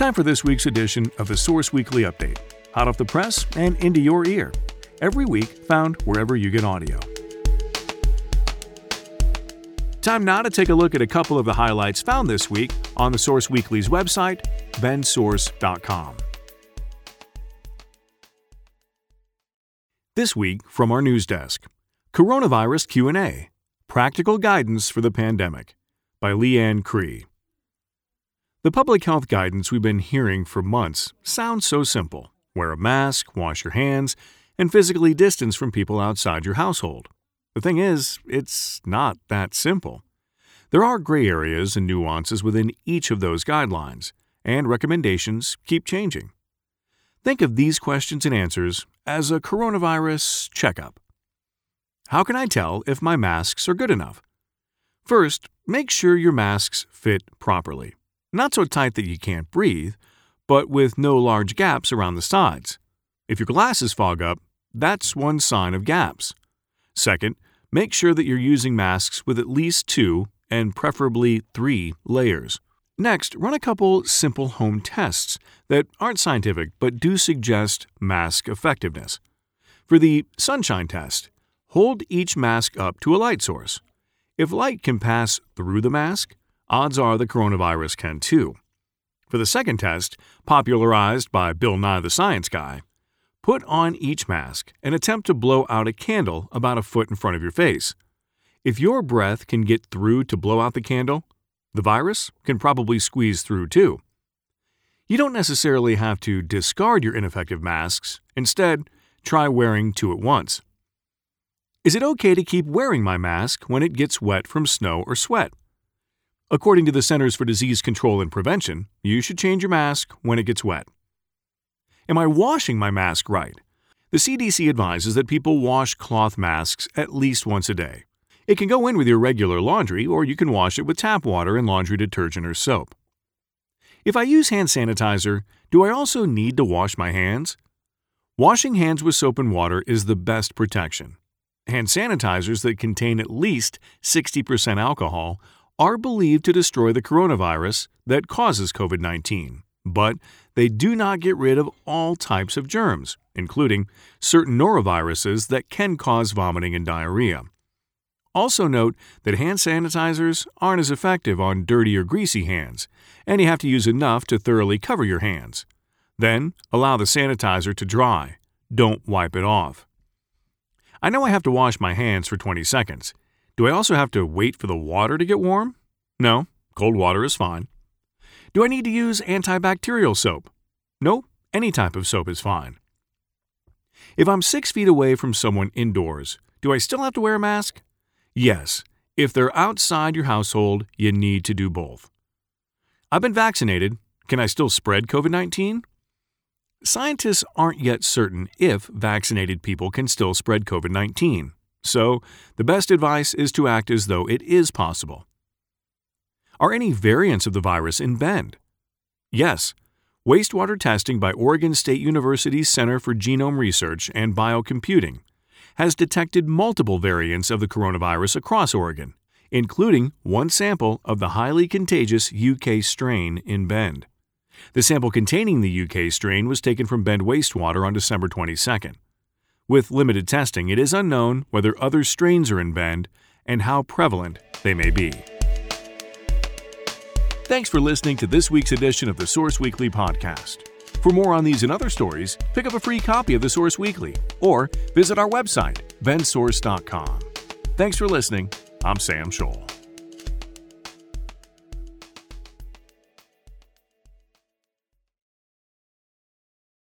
Time for this week's edition of the Source Weekly Update, hot off the press and into your ear. Every week, found wherever you get audio. Time now to take a look at a couple of the highlights found this week on the Source Weekly's website, bendsource.com. This week from our news desk, Coronavirus Q&A: Practical Guidance for the Pandemic by Leanne Cree. The public health guidance we've been hearing for months sounds so simple. Wear a mask, wash your hands, and physically distance from people outside your household. The thing is, it's not that simple. There are gray areas and nuances within each of those guidelines, and recommendations keep changing. Think of these questions and answers as a coronavirus checkup. How can I tell if my masks are good enough? First, make sure your masks fit properly. Not so tight that you can't breathe, but with no large gaps around the sides. If your glasses fog up, that's one sign of gaps. Second, make sure that you're using masks with at least two and preferably three layers. Next, run a couple simple home tests that aren't scientific but do suggest mask effectiveness. For the sunshine test, hold each mask up to a light source. If light can pass through the mask, odds are the coronavirus can too. For the second test, popularized by Bill Nye the Science Guy, put on each mask and attempt to blow out a candle about a foot in front of your face. If your breath can get through to blow out the candle, the virus can probably squeeze through too. You don't necessarily have to discard your ineffective masks, instead, try wearing two at once. Is it okay to keep wearing my mask when it gets wet from snow or sweat? According to the Centers for Disease Control and Prevention, you should change your mask when it gets wet. Am I washing my mask right? The CDC advises that people wash cloth masks at least once a day. It can go in with your regular laundry, or you can wash it with tap water and laundry detergent or soap. If I use hand sanitizer, do I also need to wash my hands? Washing hands with soap and water is the best protection. Hand sanitizers that contain at least 60% alcohol are believed to destroy the coronavirus that causes COVID 19, but they do not get rid of all types of germs, including certain noroviruses that can cause vomiting and diarrhea. Also, note that hand sanitizers aren't as effective on dirty or greasy hands, and you have to use enough to thoroughly cover your hands. Then, allow the sanitizer to dry. Don't wipe it off. I know I have to wash my hands for 20 seconds, do I also have to wait for the water to get warm? No, cold water is fine. Do I need to use antibacterial soap? No, any type of soap is fine. If I'm six feet away from someone indoors, do I still have to wear a mask? Yes, if they're outside your household, you need to do both. I've been vaccinated. Can I still spread COVID 19? Scientists aren't yet certain if vaccinated people can still spread COVID 19. So, the best advice is to act as though it is possible. Are any variants of the virus in Bend? Yes. Wastewater testing by Oregon State University's Center for Genome Research and Biocomputing has detected multiple variants of the coronavirus across Oregon, including one sample of the highly contagious UK strain in Bend. The sample containing the UK strain was taken from Bend wastewater on December 22nd. With limited testing, it is unknown whether other strains are in Bend and how prevalent they may be. Thanks for listening to this week's edition of the Source Weekly podcast. For more on these and other stories, pick up a free copy of the Source Weekly or visit our website, bendsource.com. Thanks for listening. I'm Sam Scholl.